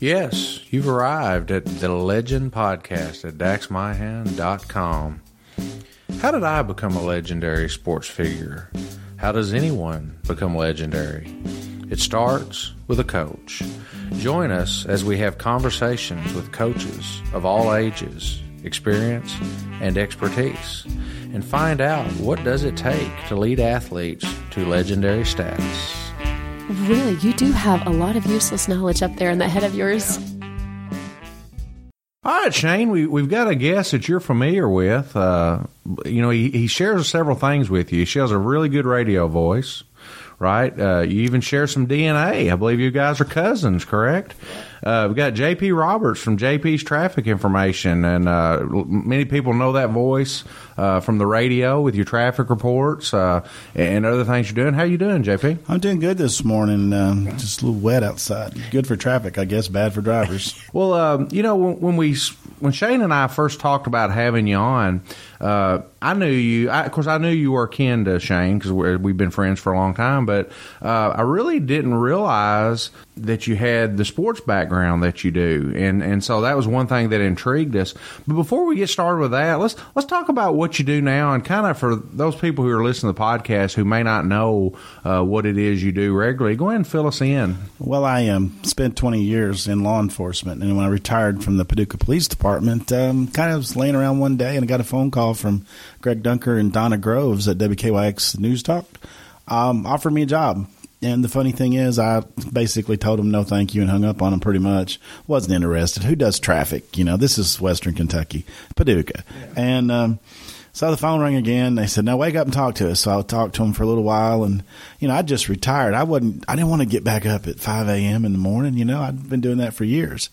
Yes, you've arrived at the Legend Podcast at daxmyhan.com. How did I become a legendary sports figure? How does anyone become legendary? It starts with a coach. Join us as we have conversations with coaches of all ages, experience, and expertise and find out what does it take to lead athletes to legendary status. Really, you do have a lot of useless knowledge up there in that head of yours. All right, Shane, we, we've got a guest that you're familiar with. Uh, you know, he, he shares several things with you. He has a really good radio voice, right? Uh, you even share some DNA. I believe you guys are cousins, correct? Uh, we've got JP Roberts from JP's Traffic Information, and uh, many people know that voice uh, from the radio with your traffic reports uh, and other things you're doing. How you doing, JP? I'm doing good this morning. Um, just a little wet outside. Good for traffic, I guess. Bad for drivers. well, um, you know when, when we when Shane and I first talked about having you on, uh, I knew you. I, of course, I knew you were kin to Shane because we've been friends for a long time. But uh, I really didn't realize that you had the sports background that you do, and and so that was one thing that intrigued us. But before we get started with that, let's let's talk about what you do now, and kind of for those people who are listening to the podcast who may not know uh, what it is you do regularly. Go ahead and fill us in. Well, I um, spent 20 years in law enforcement, and when I retired from the Paducah Police Department, um, kind of was laying around one day, and I got a phone call from Greg Dunker and Donna Groves at WKYX News Talk. Um, offered me a job and the funny thing is, I basically told him no, thank you, and hung up on him pretty much. Wasn't interested. Who does traffic? You know, this is Western Kentucky, Paducah, yeah. and um, so the phone rang again. They said, "Now wake up and talk to us." So I talked to him for a little while, and you know, I just retired. I wasn't. I didn't want to get back up at five a.m. in the morning. You know, I'd been doing that for years.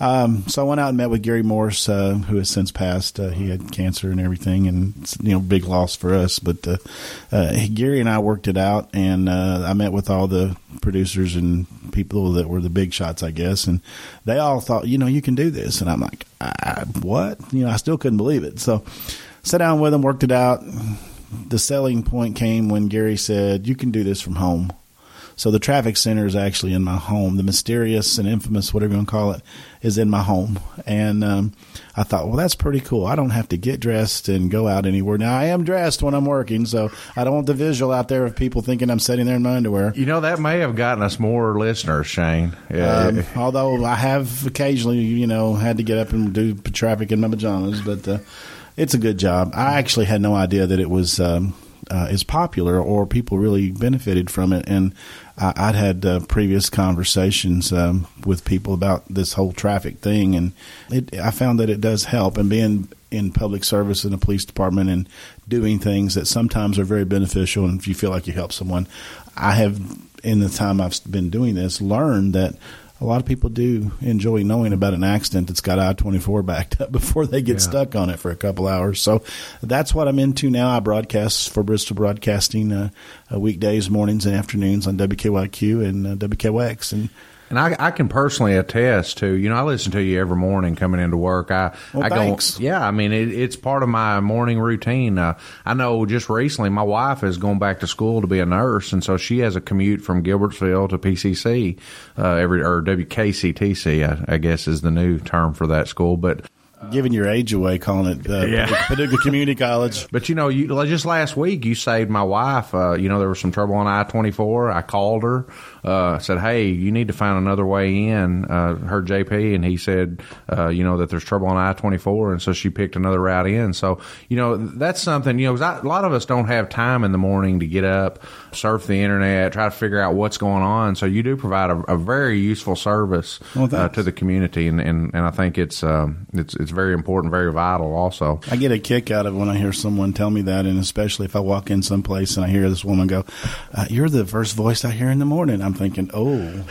Um, so I went out and met with Gary Morse, uh, who has since passed. Uh, he had cancer and everything, and you know, big loss for us. But uh, uh Gary and I worked it out, and uh, I met with all the producers and people that were the big shots, I guess, and they all thought, you know, you can do this, and I'm like, what? You know, I still couldn't believe it. So sat down with him, worked it out. The selling point came when Gary said, "You can do this from home." So the traffic center is actually in my home. The mysterious and infamous, whatever you want to call it, is in my home. And um, I thought, well, that's pretty cool. I don't have to get dressed and go out anywhere. Now I am dressed when I'm working, so I don't want the visual out there of people thinking I'm sitting there in my underwear. You know that may have gotten us more listeners, Shane. Yeah. Um, although I have occasionally, you know, had to get up and do traffic in my pajamas, but. Uh, it's a good job. I actually had no idea that it was um, uh, as popular or people really benefited from it. And I, would had uh, previous conversations um, with people about this whole traffic thing, and it, I found that it does help. And being in public service in the police department and doing things that sometimes are very beneficial, and if you feel like you help someone, I have in the time I've been doing this learned that a lot of people do enjoy knowing about an accident that's got I 24 backed up before they get yeah. stuck on it for a couple hours. So that's what I'm into now. I broadcast for Bristol Broadcasting uh, uh, weekdays, mornings, and afternoons on WKYQ and uh, WKYX. And and I, I can personally attest to, you know, I listen to you every morning coming into work. I, well, I thanks. go, yeah, I mean, it, it's part of my morning routine. Uh, I know just recently my wife is going back to school to be a nurse, and so she has a commute from Gilbertsville to PCC, uh, every, or WKCTC, I, I guess is the new term for that school. But, giving your age away, calling it uh, yeah. Paducah Community College. But you know, you, just last week you saved my wife. Uh, you know, there was some trouble on I twenty four. I called her, uh, said, "Hey, you need to find another way in." Uh, her JP, and he said, uh, "You know that there's trouble on I twenty four, and so she picked another route in." So you know, that's something. You know, I, a lot of us don't have time in the morning to get up, surf the internet, try to figure out what's going on. So you do provide a, a very useful service well, uh, to the community, and, and, and I think it's um, it's it's very important, very vital. Also, I get a kick out of when I hear someone tell me that, and especially if I walk in someplace and I hear this woman go, uh, "You're the first voice I hear in the morning." I'm thinking, "Oh."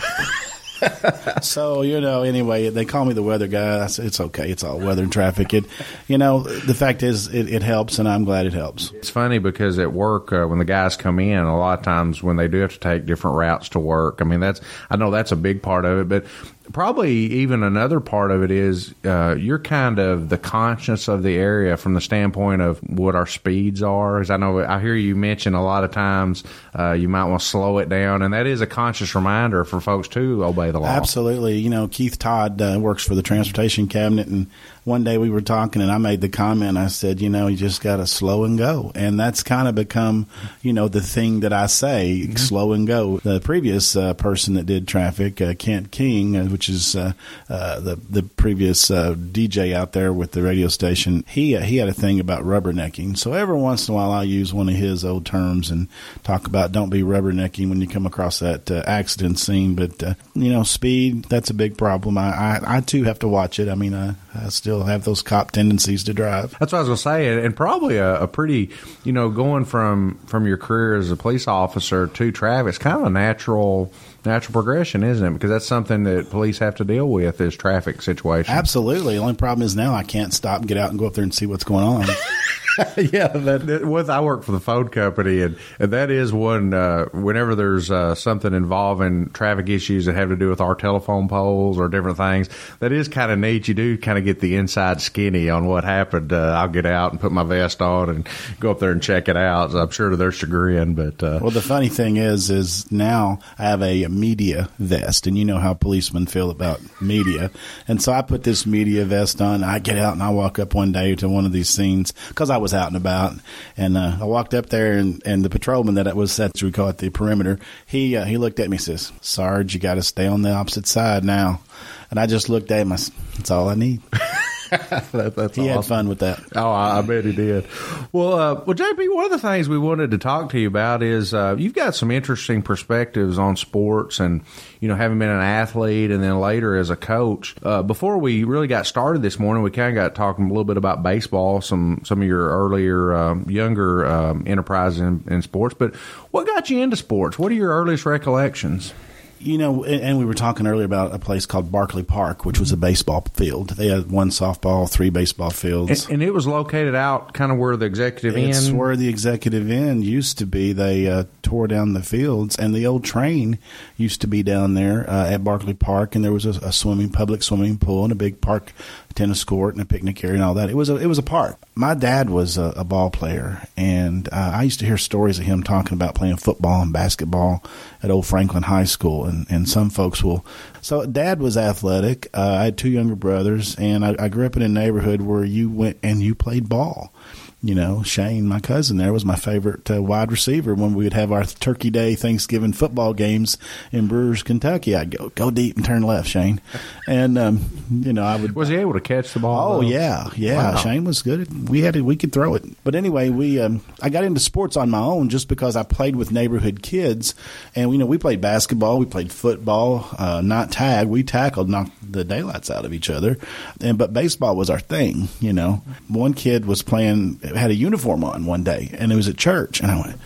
so you know, anyway, they call me the weather guy. It's okay. It's all weather and traffic. It, you know, the fact is, it, it helps, and I'm glad it helps. It's funny because at work, uh, when the guys come in, a lot of times when they do have to take different routes to work, I mean, that's I know that's a big part of it, but probably even another part of it is uh, you're kind of the conscience of the area from the standpoint of what our speeds are. As I know, I hear you mention a lot of times uh, you might want to slow it down, and that is a conscious reminder for folks to obey the law. Absolutely. You know, Keith Todd uh, works for the transportation cabinet, and one day we were talking, and I made the comment. I said, you know, you just got to slow and go, and that's kind of become, you know, the thing that I say, mm-hmm. slow and go. The previous uh, person that did traffic, uh, Kent King, uh, which is uh, uh, the the previous DJ out there with the radio station, he he had a thing about rubbernecking. So every once in a while, I use one of his old terms and talk about don't be rubbernecking when you come across that accident scene. But you know, speed that's a big problem. I I, I too have to watch it. I mean, I, I still have those cop tendencies to drive. That's what I was going to say, and probably a, a, pretty, you know, going from from your career as a police officer to traffic, it's kind of a natural natural progression, isn't it? Because that's something that police have to deal with is traffic situations. Absolutely. The only problem is now I can't stop and get out and go up there and see what's going on. yeah, that, that was, I work for the phone company, and, and that is one. Uh, whenever there's uh, something involving traffic issues that have to do with our telephone poles or different things, that is kind of neat. You do kind of get the inside skinny on what happened. Uh, I'll get out and put my vest on and go up there and check it out. So I'm sure to their chagrin, but uh, well, the funny thing is, is now I have a media vest, and you know how policemen feel about media, and so I put this media vest on. I get out and I walk up one day to one of these scenes because I was out and about, and uh, I walked up there, and, and the patrolman that was set, we call it the perimeter, he uh, he looked at me and says, "Sarge, you got to stay on the opposite side now," and I just looked at him. I said, That's all I need. that, that's he awesome. had fun with that. Oh, I, I bet he did. Well, uh, well, JP, one of the things we wanted to talk to you about is uh, you've got some interesting perspectives on sports, and you know, having been an athlete and then later as a coach. Uh, before we really got started this morning, we kind of got talking a little bit about baseball, some some of your earlier, um, younger um, enterprises in, in sports. But what got you into sports? What are your earliest recollections? You know, and we were talking earlier about a place called Barkley Park, which was a baseball field. They had one softball, three baseball fields, and, and it was located out kind of where the executive it's end. where the executive end used to be. They uh, tore down the fields, and the old train used to be down there uh, at Barkley Park, and there was a, a swimming, public swimming pool, and a big park tennis court and a picnic area and all that. It was a it was a park. My dad was a, a ball player, and uh, I used to hear stories of him talking about playing football and basketball at Old Franklin High School, and and some folks will. So dad was athletic. Uh, I had two younger brothers, and I, I grew up in a neighborhood where you went and you played ball you know, Shane, my cousin there, was my favorite uh, wide receiver when we would have our Turkey Day Thanksgiving football games in Brewers, Kentucky. I'd go go deep and turn left, Shane, and um, you know I would. Was he able to catch the ball? Oh though? yeah, yeah. Wow. Shane was good. We had it. We could throw it. But anyway, we um, I got into sports on my own just because I played with neighborhood kids, and you know we played basketball, we played football, uh, not tag. We tackled, knocked the daylights out of each other, and but baseball was our thing. You know, one kid was playing had a uniform on one day, and it was at church, and I went,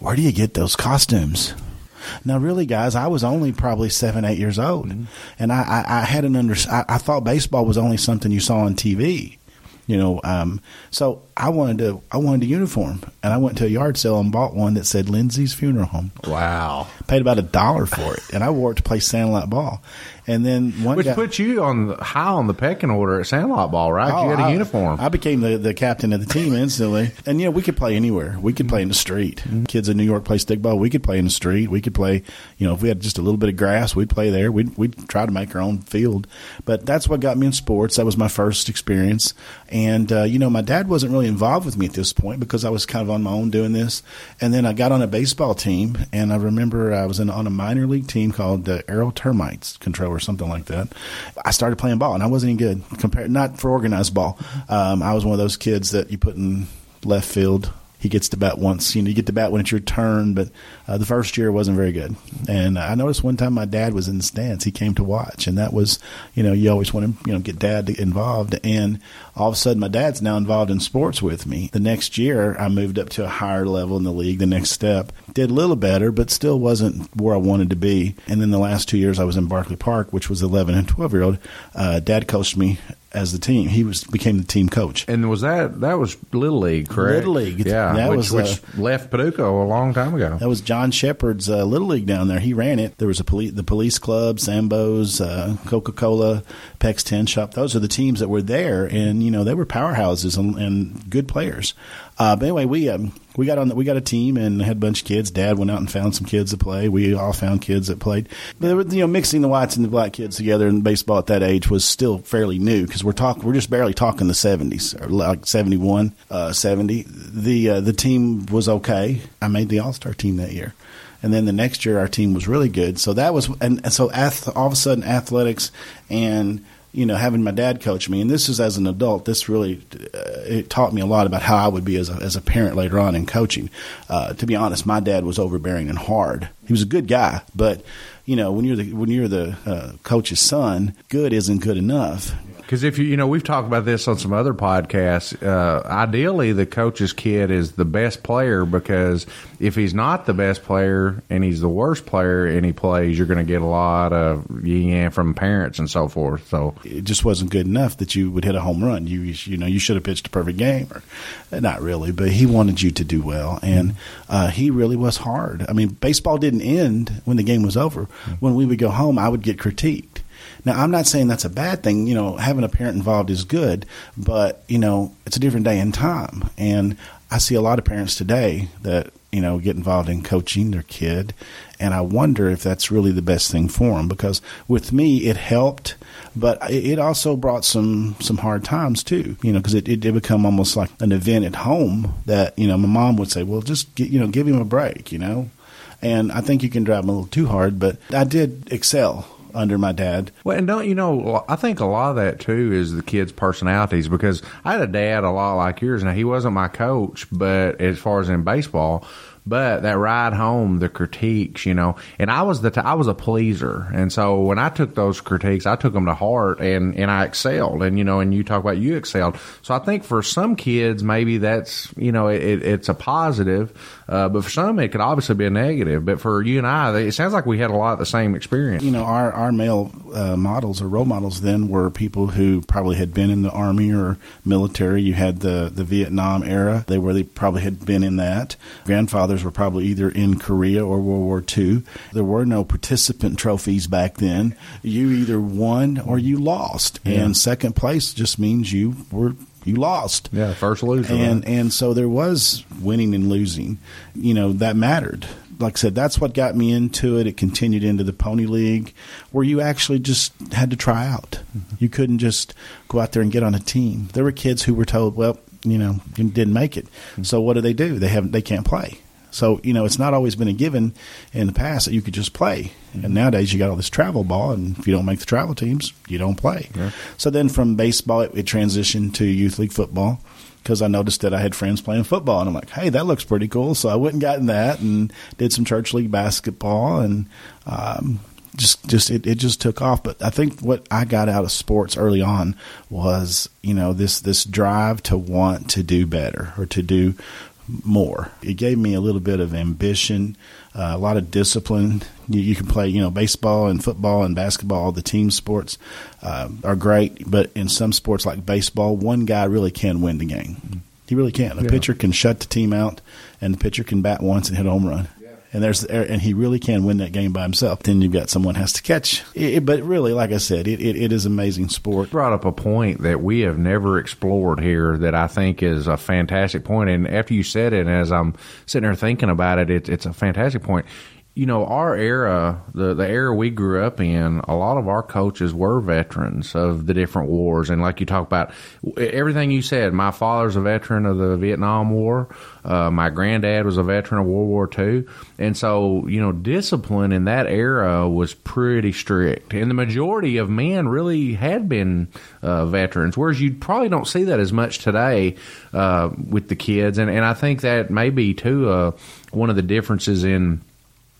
"Where do you get those costumes?" Now, really, guys, I was only probably seven, eight years old, mm-hmm. and I, I, I had an under. I, I thought baseball was only something you saw on TV you know. Um, so I wanted to I wanted a uniform, and I went to a yard sale and bought one that said Lindsay's Funeral Home. Wow! Paid about a dollar for it, and I wore it to play Sandlot ball. And then one which guy, puts you on the, high on the pecking order at Sandlot Ball, right? Oh, you had a I, uniform. I became the, the captain of the team instantly. and you know, we could play anywhere. We could play in the street. Mm-hmm. Kids in New York play stickball. We could play in the street. We could play. You know, if we had just a little bit of grass, we'd play there. We'd we'd try to make our own field. But that's what got me in sports. That was my first experience. And uh, you know, my dad wasn't really involved with me at this point because I was kind of on my own doing this. And then I got on a baseball team, and I remember I was in, on a minor league team called the Arrow Termites Control or something like that. I started playing ball, and I wasn't any good compared not for organized ball. Um, I was one of those kids that you put in left field he gets to bat once. You know, you get to bat when it's your turn, but uh, the first year wasn't very good. And I noticed one time my dad was in the stands. He came to watch, and that was, you know, you always want to, you know, get dad involved. And all of a sudden, my dad's now involved in sports with me. The next year, I moved up to a higher level in the league. The next step did a little better, but still wasn't where I wanted to be. And then the last two years, I was in Barkley Park, which was 11 and 12 year old. Uh, dad coached me as the team. He was became the team coach. And was that that was Little League, correct? Little League. yeah. That which, was, which uh, left Paducah a long time ago. That was John Shepard's uh, little league down there. He ran it. There was a police, the police club, Sambo's, uh, Coca Cola, Peck's Tin Shop. Those are the teams that were there, and you know they were powerhouses and, and good players. Uh, but anyway, we um, we got on the, we got a team and had a bunch of kids. Dad went out and found some kids to play. We all found kids that played. But there were, you know, mixing the whites and the black kids together in baseball at that age was still fairly new because we're talking we're just barely talking the seventies or like 71, uh, 70. The uh, the team was okay. I made the All Star team that year. And then the next year, our team was really good. So that was, and, and so ath- all of a sudden, athletics and you know, having my dad coach me, and this is as an adult, this really uh, it taught me a lot about how I would be as a, as a parent later on in coaching. Uh, to be honest, my dad was overbearing and hard. He was a good guy, but you know, when you're the when you're the uh, coach's son, good isn't good enough. Because if you, you know, we've talked about this on some other podcasts. Uh, ideally, the coach's kid is the best player because if he's not the best player and he's the worst player and he plays, you're going to get a lot of yin from parents and so forth. So It just wasn't good enough that you would hit a home run. You you know you should have pitched a perfect game, or not really, but he wanted you to do well, and uh, he really was hard. I mean, baseball didn't end when the game was over. When we would go home, I would get critiqued. Now, I'm not saying that's a bad thing. You know, having a parent involved is good, but you know, it's a different day and time. And I see a lot of parents today that you know get involved in coaching their kid, and I wonder if that's really the best thing for them. Because with me, it helped, but it also brought some some hard times too. You know, because it, it did become almost like an event at home that you know my mom would say, "Well, just get, you know give him a break," you know. And I think you can drive him a little too hard, but I did excel under my dad. Well, and don't you know? I think a lot of that too is the kids' personalities because I had a dad a lot like yours. Now he wasn't my coach, but as far as in baseball, but that ride home, the critiques, you know, and I was the t- I was a pleaser, and so when I took those critiques, I took them to heart, and and I excelled, and you know, and you talk about you excelled. So I think for some kids, maybe that's you know, it, it's a positive, uh, but for some it could obviously be a negative. But for you and I, it sounds like we had a lot of the same experience. You know, our our male uh, models or role models then were people who probably had been in the army or military. You had the the Vietnam era; they were they probably had been in that. Grandfathers were probably either in Korea or World War II. There were no participant trophies back then. You either won or you lost, and second place just means you were you lost. Yeah, first loser. And right? and so there was winning and losing. You know, that mattered. Like I said, that's what got me into it. It continued into the pony league where you actually just had to try out. Mm-hmm. You couldn't just go out there and get on a team. There were kids who were told, well, you know, you didn't make it. Mm-hmm. So what do they do? They haven't they can't play. So, you know, it's not always been a given in the past that you could just play. And nowadays you got all this travel ball, and if you don't make the travel teams, you don't play. So then from baseball, it, it transitioned to youth league football because I noticed that I had friends playing football, and I'm like, hey, that looks pretty cool. So I went and got in that and did some church league basketball, and um, just just it, it just took off. But I think what I got out of sports early on was you know this this drive to want to do better or to do more. It gave me a little bit of ambition, uh, a lot of discipline. You, you can play, you know, baseball and football and basketball. The team sports uh, are great, but in some sports like baseball, one guy really can win the game. He really can. A Yeah. pitcher can shut the team out, and the pitcher can bat once and hit a home run. And there's er, and he really can win that game by himself. Then you've got someone has to catch. It, but really, like I said, it, it, it is amazing sport. brought up a point that we have never explored here that I think is a fantastic point. And after you said it, as I'm sitting there thinking about it, it it's a fantastic point. You know, our era, the, the era we grew up in, a lot of our coaches were veterans of the different wars. And like you talk about, everything you said, my father's a veteran of the Vietnam War. Uh, my granddad was a veteran of World War II. And so, you know, discipline in that era was pretty strict. And the majority of men really had been uh, veterans, whereas you probably don't see that as much today uh, with the kids. And, and I think that may be, too, uh, one of the differences in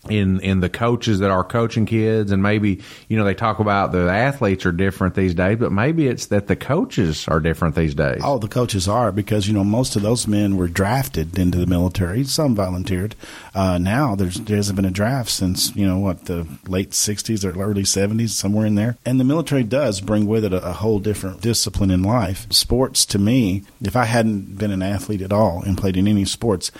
in in the coaches that are coaching kids. And maybe you know they talk about the athletes are different these days but maybe it's that the coaches are different these days. Oh the coaches are because you know most of those men were drafted into the military. Some volunteered. Uh, now there's there hasn't been a draft since you know what the late 60s or early 70s somewhere in there. And the military does bring with it a, a whole different discipline in life. Sports to me if I hadn't been an athlete at all and played in any sports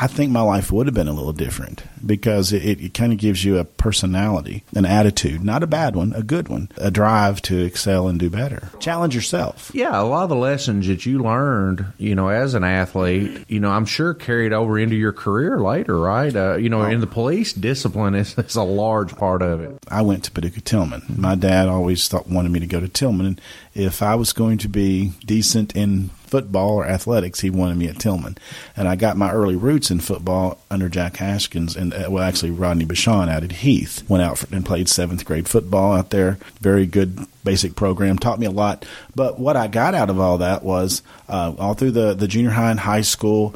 I think my life would have been a little different because it, it, kind of gives you a personality, an attitude, not a bad one, a good one, a drive to excel and do better. Challenge yourself. Yeah, a lot of the lessons that you learned, you know, as an athlete, you know, I'm sure carried over into your career later, right? Uh, you know, in the police, discipline is, is a large part of it. I went to Paducah Tilghman. My dad always thought wanted me to go to Tilghman. and if I was going to be decent in football or athletics, he wanted me at Tilghman. And I got my early roots in football under Jack Haskins and, uh, well, actually Rodney Bashan out at Heath. Went out for, and played seventh grade football out there. Very good basic program. Taught me a lot. But what I got out of all that was uh, all through the, the junior high and high school,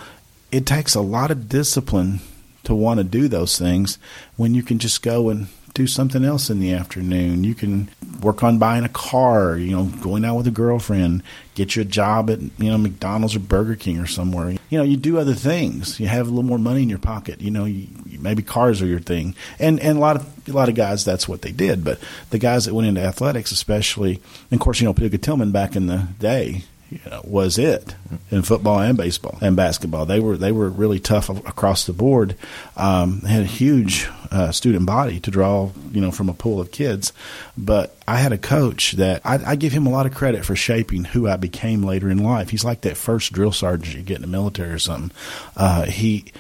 it takes a lot of discipline to want to do those things when you can just go and do something else in the afternoon. You can work on buying a car, you know, going out with a girlfriend, get you a job at, you know, McDonald's or Burger King or somewhere. You know, you do other things. You have a little more money in your pocket. You know, you, maybe cars are your thing. And and a lot of a lot of guys that's what they did, but the guys that went into athletics especially, and of course, you know, Paducah Tilghman back in the day, was it in football and baseball and basketball. They were they were really tough across the board. Um, had a huge uh, student body to draw, you know, from a pool of kids. But I had a coach that I, I, give him a lot of credit for shaping who I became later in life. He's like that first drill sergeant you get in the military or something. Uh, he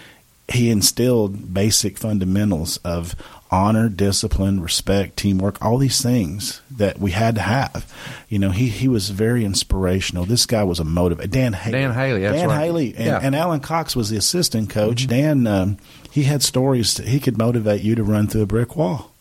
he instilled basic fundamentals of honor, discipline, respect, teamwork, all these things that we had to have. You know, he, he was very inspirational. This guy was a motivator. Dan Haley. Dan Haley, Dan right. Haley. And, yeah. and, Alan Cox was the assistant coach. Mm-hmm. Dan, um, he had stories. That he could motivate you to run through a brick wall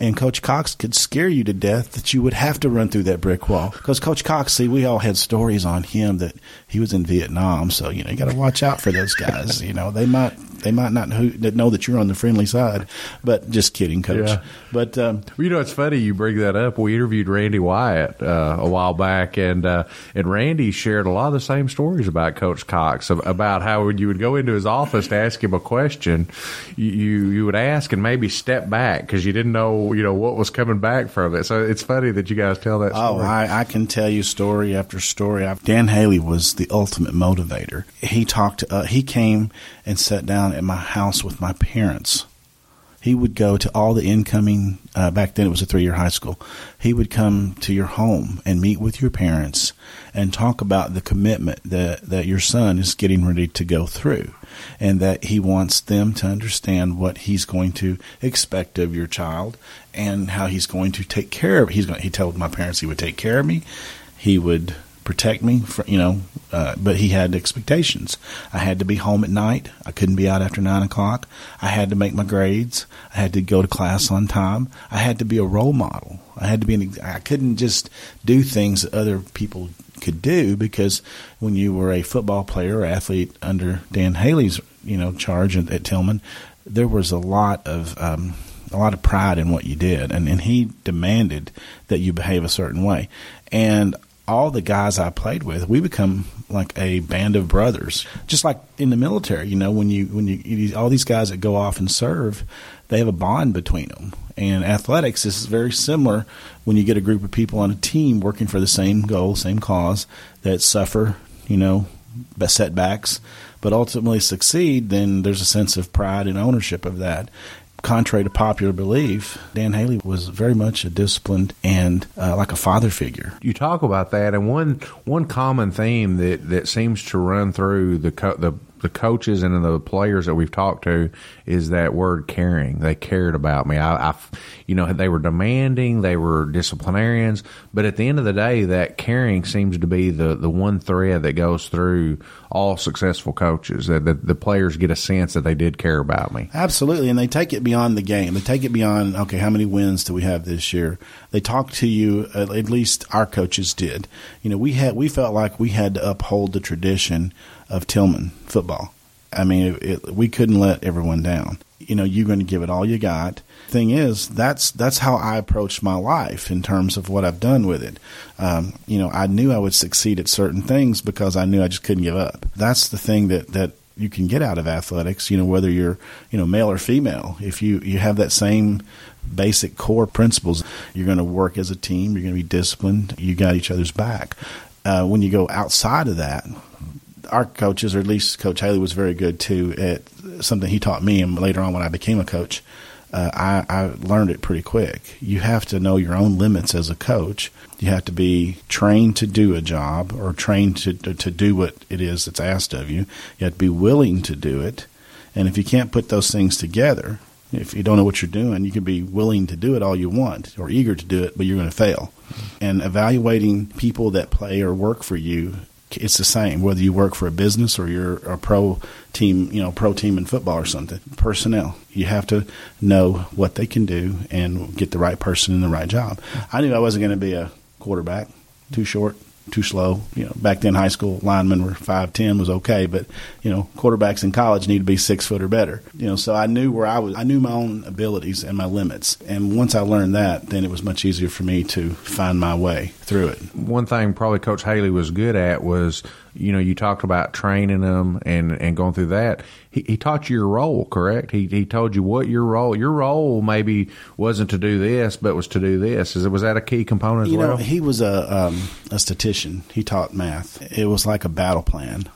and Coach Cox could scare you to death that you would have to run through that brick wall. Because Coach Cox, see, we all had stories on him that he was in Vietnam, so you know you got to watch out for those guys. you know they might they might not know that you're on the friendly side, but just kidding, Coach. Yeah. But um, well, you know it's funny you bring that up. We interviewed Randy Wyatt uh, a while back, and uh, and Randy shared a lot of the same stories about Coach Cox about how when you would go into his office to ask him a question, you you would ask and maybe step back because you didn't know you know what was coming back from it. So it's funny that you guys tell that. Oh, story. Oh, I, I can tell you story after story. Dan Haley was the ultimate motivator. He talked. Uh, he came and sat down at my house with my parents. He would go to all the incoming. Uh, back then, it was a three-year high school. He would come to your home and meet with your parents and talk about the commitment that that your son is getting ready to go through and that he wants them to understand what he's going to expect of your child and how he's going to take care of. He's going. He told my parents he would take care of me. He would protect me, for, you know. Uh, but he had expectations. I had to be home at night. I couldn't be out after nine o'clock. I had to make my grades. I had to go to class on time. I had to be a role model. I had to be. An, I couldn't just do things that other people could do because when you were a football player or athlete under Dan Haley's you know charge at, at Tilghman, there was a lot of um, a lot of pride in what you did, and, and he demanded that you behave a certain way. And all the guys I played with, we become like a band of brothers, just like in the military. You know, when you when you, all these guys that go off and serve, they have a bond between them. And athletics is very similar when you get a group of people on a team working for the same goal, same cause that suffer, you know, setbacks, but ultimately succeed. Then there's a sense of pride and ownership of that contrary to popular belief, Dan Haley was very much a disciplined and uh, like a father figure. You talk about that, and one one common theme that, that seems to run through the co- the the coaches and the players that we've talked to is that word caring. They cared about me. I, I, you know, they were demanding, they were disciplinarians, but at the end of the day, that caring seems to be the, the one thread that goes through all successful coaches. That the, the players get a sense that they did care about me. Absolutely, and they take it beyond the game. They take it beyond. Okay, how many wins do we have this year? They talk to you. Uh, at least our coaches did. You know, we had we felt like we had to uphold the tradition of Tilghman football. I mean, it, it, we couldn't let everyone down. You know, you're going to give it all you got. Thing is, that's that's how I approached my life in terms of what I've done with it. Um, you know, I knew I would succeed at certain things because I knew I just couldn't give up. That's the thing that that you can get out of athletics. You know, whether you're you know male or female, if you you have that same basic core principles, you're going to work as a team. You're going to be disciplined. You got each other's back. Uh, when you go outside of that, our coaches, or at least Coach Haley, was very good too at something he taught me, and later on when I became a coach, uh, I, I learned it pretty quick. You have to know your own limits as a coach. You have to be trained to do a job or trained to, to, to do what it is that's asked of you. You have to be willing to do it. And if you can't put those things together, if you don't know what you're doing, you can be willing to do it all you want or eager to do it, but you're going to fail. And evaluating people that play or work for you it's the same whether you work for a business or you're a pro team, you know, pro team in football or something. Personnel, you have to know what they can do and get the right person in the right job. I knew I wasn't going to be a quarterback, too short, too slow. You know, back then high school linemen were five ten was okay, but you know, quarterbacks in college need to be six foot or better. You know, so I knew where I was. I knew my own abilities and my limits, and once I learned that, then it was much easier for me to find my way through it. One thing probably Coach Haley was good at was you know, you talked about training them and, and going through that. He, he taught you your role, correct? He, he told you what your role, your role maybe wasn't to do this, but was to do this. Is, it, was that a key component as you well? know, he was a, um, a statistician. He taught math. It was like a battle plan.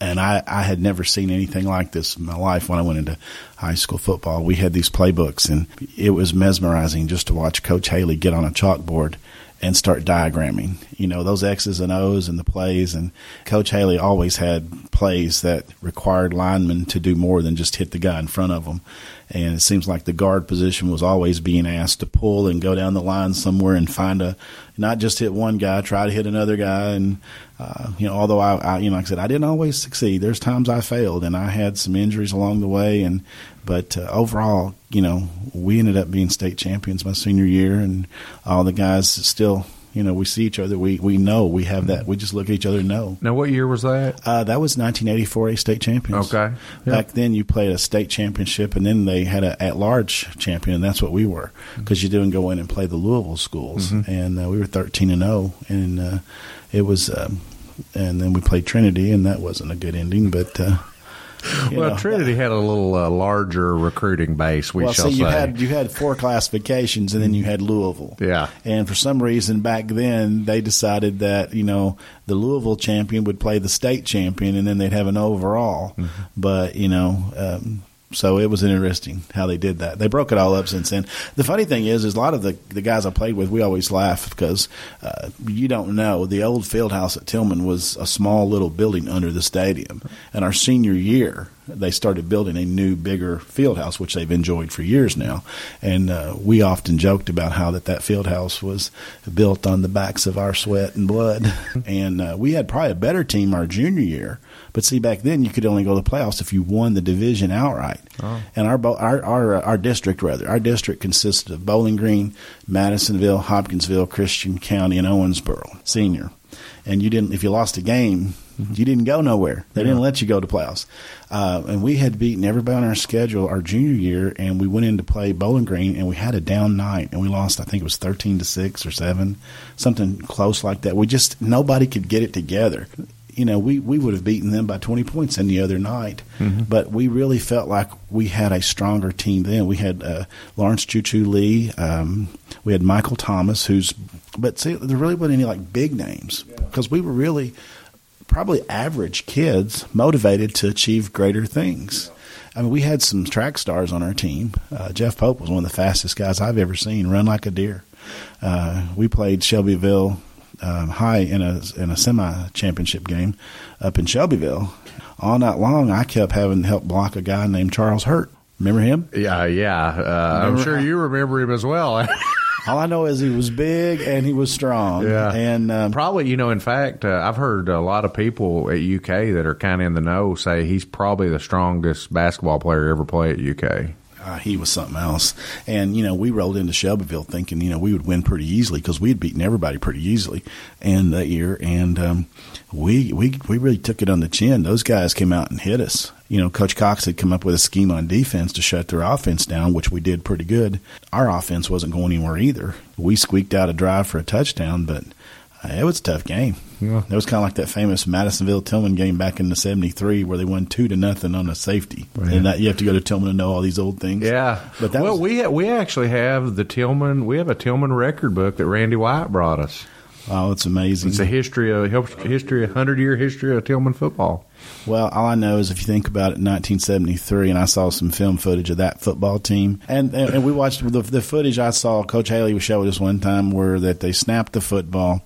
And I, I had never seen anything like this in my life when I went into high school football. We had these playbooks, and it was mesmerizing just to watch Coach Haley get on a chalkboard and start diagramming. You know, those X's and O's and the plays. And Coach Haley always had plays that required linemen to do more than just hit the guy in front of them. And it seems like the guard position was always being asked to pull and go down the line somewhere and find a, not just hit one guy, try to hit another guy. And, uh, you know, although I, I, you know, like I said, I didn't always succeed. There's times I failed and I had some injuries along the way. And, but uh, overall, you know, we ended up being state champions my senior year, and all the guys still, you know, we see each other. We we know we have that. We just look at each other and know. Now, what year was that? Uh, that was 1984 A state champions. Okay. Back then, you played a state championship, and then they had an at large champion, and that's what we were because you didn't go in and play the Louisville schools, mm-hmm. and uh, we were 13 and 0, and uh, it was. Um, and then we played Trinity, and that wasn't a good ending, but uh, well, know, Trinity had a little uh, larger recruiting base. We well, shall see, you say. had you had four classifications, and then you had Louisville. Yeah, and for some reason back then they decided that you know the Louisville champion would play the state champion, and then they'd have an overall. Mm-hmm. But you know. Um, so it was interesting how they did that. They broke it all up since then. The funny thing is, is a lot of the the guys I played with, we always laugh because uh, you don't know the old field house at Tilghman was a small little building under the stadium, and our senior year they started building a new, bigger field house, which they've enjoyed for years now. And uh, we often joked about how that that field house was built on the backs of our sweat and blood. and uh, we had probably a better team our junior year but see, back then you could only go to the playoffs if you won the division outright. Oh. And our, our our our district rather our district consisted of Bowling Green, Madisonville, Hopkinsville, Christian County, and Owensboro Senior. And you didn't if you lost a game, mm-hmm. you didn't go nowhere. They yeah. didn't let you go to playoffs. Uh, and we had beaten everybody on our schedule our junior year, and we went in to play Bowling Green, and we had a down night, and we lost. I think it was thirteen to six or seven, something close like that. We just nobody could get it together you know, we, we would have beaten them by 20 points any other night. Mm-hmm. But we really felt like we had a stronger team then. We had uh, Lawrence Choo Choo Lee. Um, we had Michael Thomas, who's, but see, there really wasn't any like big names because we were really probably average kids motivated to achieve greater things. I mean, we had some track stars on our team. Uh, Jeff Pope was one of the fastest guys I've ever seen, run like a deer. Uh, we played Shelbyville um, high in a in a semi championship game up in Shelbyville. All night long, I kept having to help block a guy named Charles Hurt. Remember him? Yeah, yeah. Uh, I'm sure you remember him as well. All I know is he was big and he was strong. Yeah, and um, probably you know, in fact, uh, I've heard a lot of people at UK that are kind of in the know say he's probably the strongest basketball player ever played at UK. Uh, he was something else. And, you know, we rolled into Shelbyville thinking, you know, we would win pretty easily because we had beaten everybody pretty easily and that year. And um, we, we, we really took it on the chin. Those guys came out and hit us. You know, Coach Cox had come up with a scheme on defense to shut their offense down, which we did pretty good. Our offense wasn't going anywhere either. We squeaked out a drive for a touchdown, but it was a tough game. Yeah. It was kind of like that famous Madisonville Tilghman game back in the '73 where they won two to nothing on a safety, and that you have to go to Tilghman to know all these old things. Yeah, but well, was, we we actually have the Tilghman. We have a Tilghman record book that Randy White brought us. Oh, it's amazing! It's a history of history, a hundred year history of Tilghman football. Well, all I know is if you think about it, 1973, and I saw some film footage of that football team, and and, and we watched the, the footage. I saw Coach Haley was showing us one time where that they snapped the football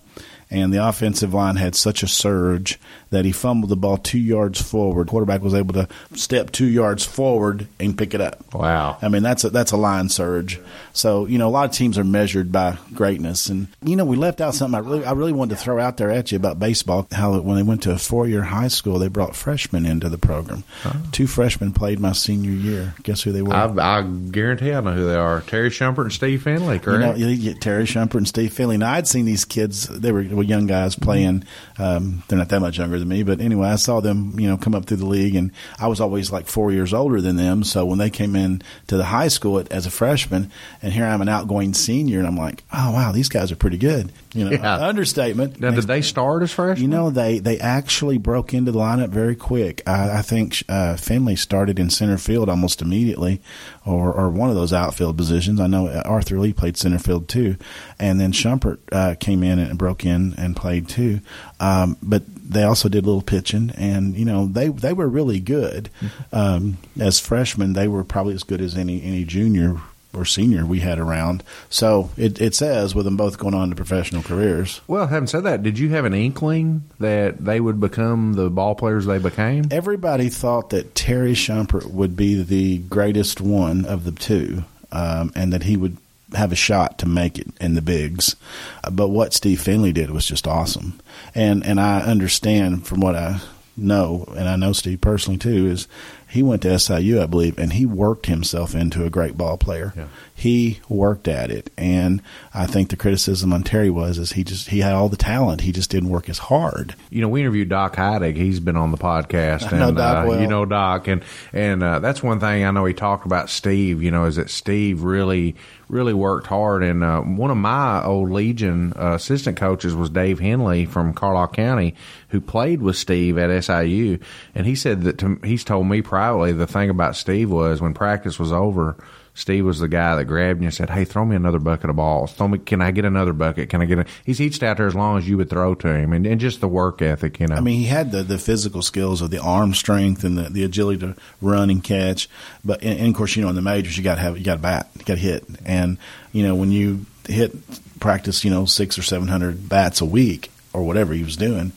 and the offensive line had such a surge that he fumbled the ball two yards forward. Quarterback was able to step two yards forward and pick it up. Wow! I mean that's a, that's a line surge. So you know a lot of teams are measured by greatness, and you know we left out something I really I really wanted to throw out there at you about baseball. How when they went to a four year high school, they brought freshmen into the program. Two freshmen played my senior year. Guess who they were? I, I, guarantee I know who they are. Terry Shumpert and Steve Finley. Correct? You know, you Terry Shumpert and Steve Finley. Now I'd seen these kids. They were, young guys playing. Um, they're not that much younger than me, but anyway, I saw them, you know, come up through the league, and I was always like four years older than them. So when they came in to the high school as a freshman, and here I'm an outgoing senior, and I'm like, oh wow, these guys are pretty good. You know, yeah. understatement. Now, did they start as freshmen? You know, they they actually broke into the lineup very quick. I, I think uh, Finley started in center field almost immediately, or or one of those outfield positions. I know Arthur Lee played center field too, and then Shumpert uh, came in and broke in and played too. Um, but they also did a little pitching, and you know they they were really good. Um, as freshmen, they were probably as good as any any junior or senior we had around. So it, it says with them both going on to professional careers. Well, having said that, did you have an inkling that they would become the ball players they became? Everybody thought that Terry Shumpert would be the greatest one of the two, um, and that he would have a shot to make it in the bigs. Uh, but what Steve Finley did was just awesome. And and I understand from what I know, and I know Steve personally too, is he went to SIU, I believe, and he worked himself into a great ball player. Yeah. He worked at it, and I think the criticism on Terry was is he just he had all the talent, he just didn't work as hard. You know, we interviewed Doc Heidig. He's been on the podcast, and Doc uh, well. you know Doc, and and uh, that's one thing I know he talked about Steve. You know, is that Steve really really worked hard. And uh, one of my old Legion uh, assistant coaches was Dave Henley from Carlisle County, who played with Steve at SIU. And he said that to, he's told me privately the thing about Steve was when practice was over, Steve was the guy that grabbed you and said, "Hey, throw me another bucket of balls. Throw me. Can I get another bucket? Can I get?" A, he's eached out there as long as you would throw to him, and, and just the work ethic. You know, I mean, he had the, the physical skills of the arm strength and the, the agility to run and catch. But and, and of course, you know, in the majors, you got to have you got to bat, you got to hit, and you know when you hit practice, you know, six or seven hundred bats a week or whatever he was doing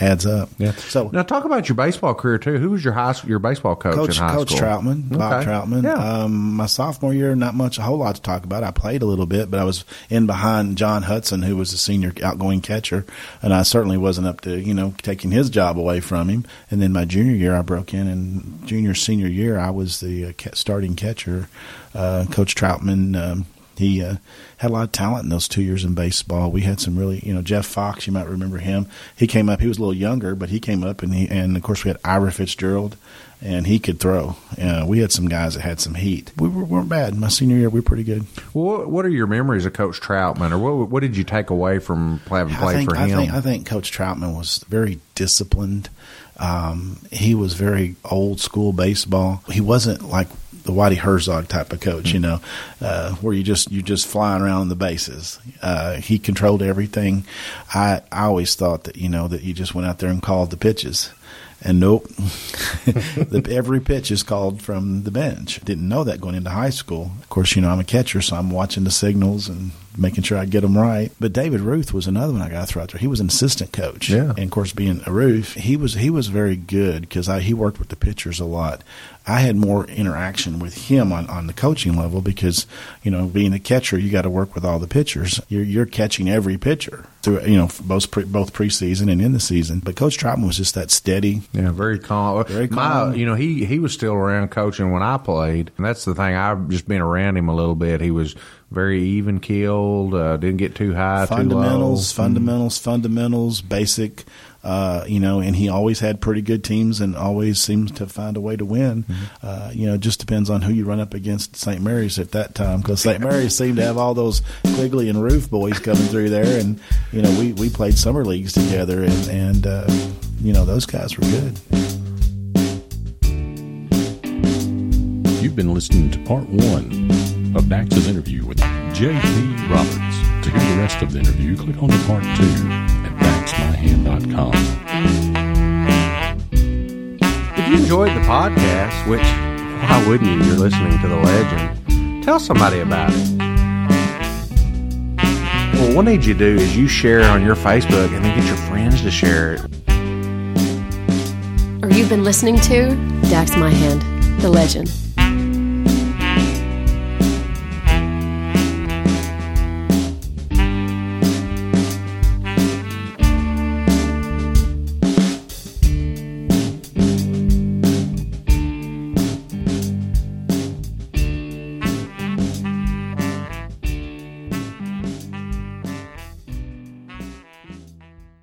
adds up. Yeah. So now talk about your baseball career too. Who was your high school, your baseball coach, coach in high coach school? Troutman, Bob Troutman. Yeah. Um, my sophomore year, not much, a whole lot to talk about. I played a little bit, but I was in behind John Hudson, who was a senior outgoing catcher, and I certainly wasn't up to you know taking his job away from him. And then my junior year, I broke in, and junior senior year, I was the uh, starting catcher. Uh, coach Troutman. Um, he uh, had a lot of talent in those two years in baseball. We had some really, you know, Jeff Fox, you might remember him. He came up. He was a little younger, but he came up, and he and of course we had Ira Fitzgerald, and he could throw. Uh, we had some guys that had some heat. We were, weren't bad. My senior year, we were pretty good. Well, what are your memories of Coach Troutman, or what, what did you take away from having played think, for him? I think, I think Coach Troutman was very disciplined. Um, he was very old school baseball. He wasn't like the Whitey Herzog type of coach, mm-hmm. you know, uh, where you just you just flying around the bases. Uh, he controlled everything. I I always thought that you know that you just went out there and called the pitches. And nope, the, every pitch is called from the bench. Didn't know that going into high school. Of course, you know I'm a catcher, so I'm watching the signals and making sure I get them right. But David Ruth was another one I got to throw out there. He was an assistant coach, Yeah. and of course, being a Ruth, he was he was very good because he worked with the pitchers a lot. I had more interaction with him on, on the coaching level because you know being a catcher, you got to work with all the pitchers. You're you're catching every pitcher through you know both pre, both preseason and in the season. But Coach Troutman was just that steady. Yeah, very calm. Very My, calm. you know, he he was still around coaching when I played, and that's the thing. I've just been around him a little bit. He was very even keeled. Uh, didn't get too high, fundamentals, too low. fundamentals, fundamentals, basic. Uh, you know, and he always had pretty good teams and always seems to find a way to win. Mm-hmm. Uh, you know, just depends on who you run up against St. Mary's at that time because St. Mary's seemed to have all those Quigley and Roof boys coming through there, and you know, we we played summer leagues together, and and uh, you know, those guys were good. You've been listening to part one of Dax's interview with J.P. Roberts. To hear the rest of the interview, click on the part two at daxmyhand.com. If you enjoyed the podcast, which why wouldn't you? You're listening to the legend. Tell somebody about it. Well, what need you to do is you share it on your Facebook and then get your friends to share it. Or you've been listening to Dax My Hand, the legend.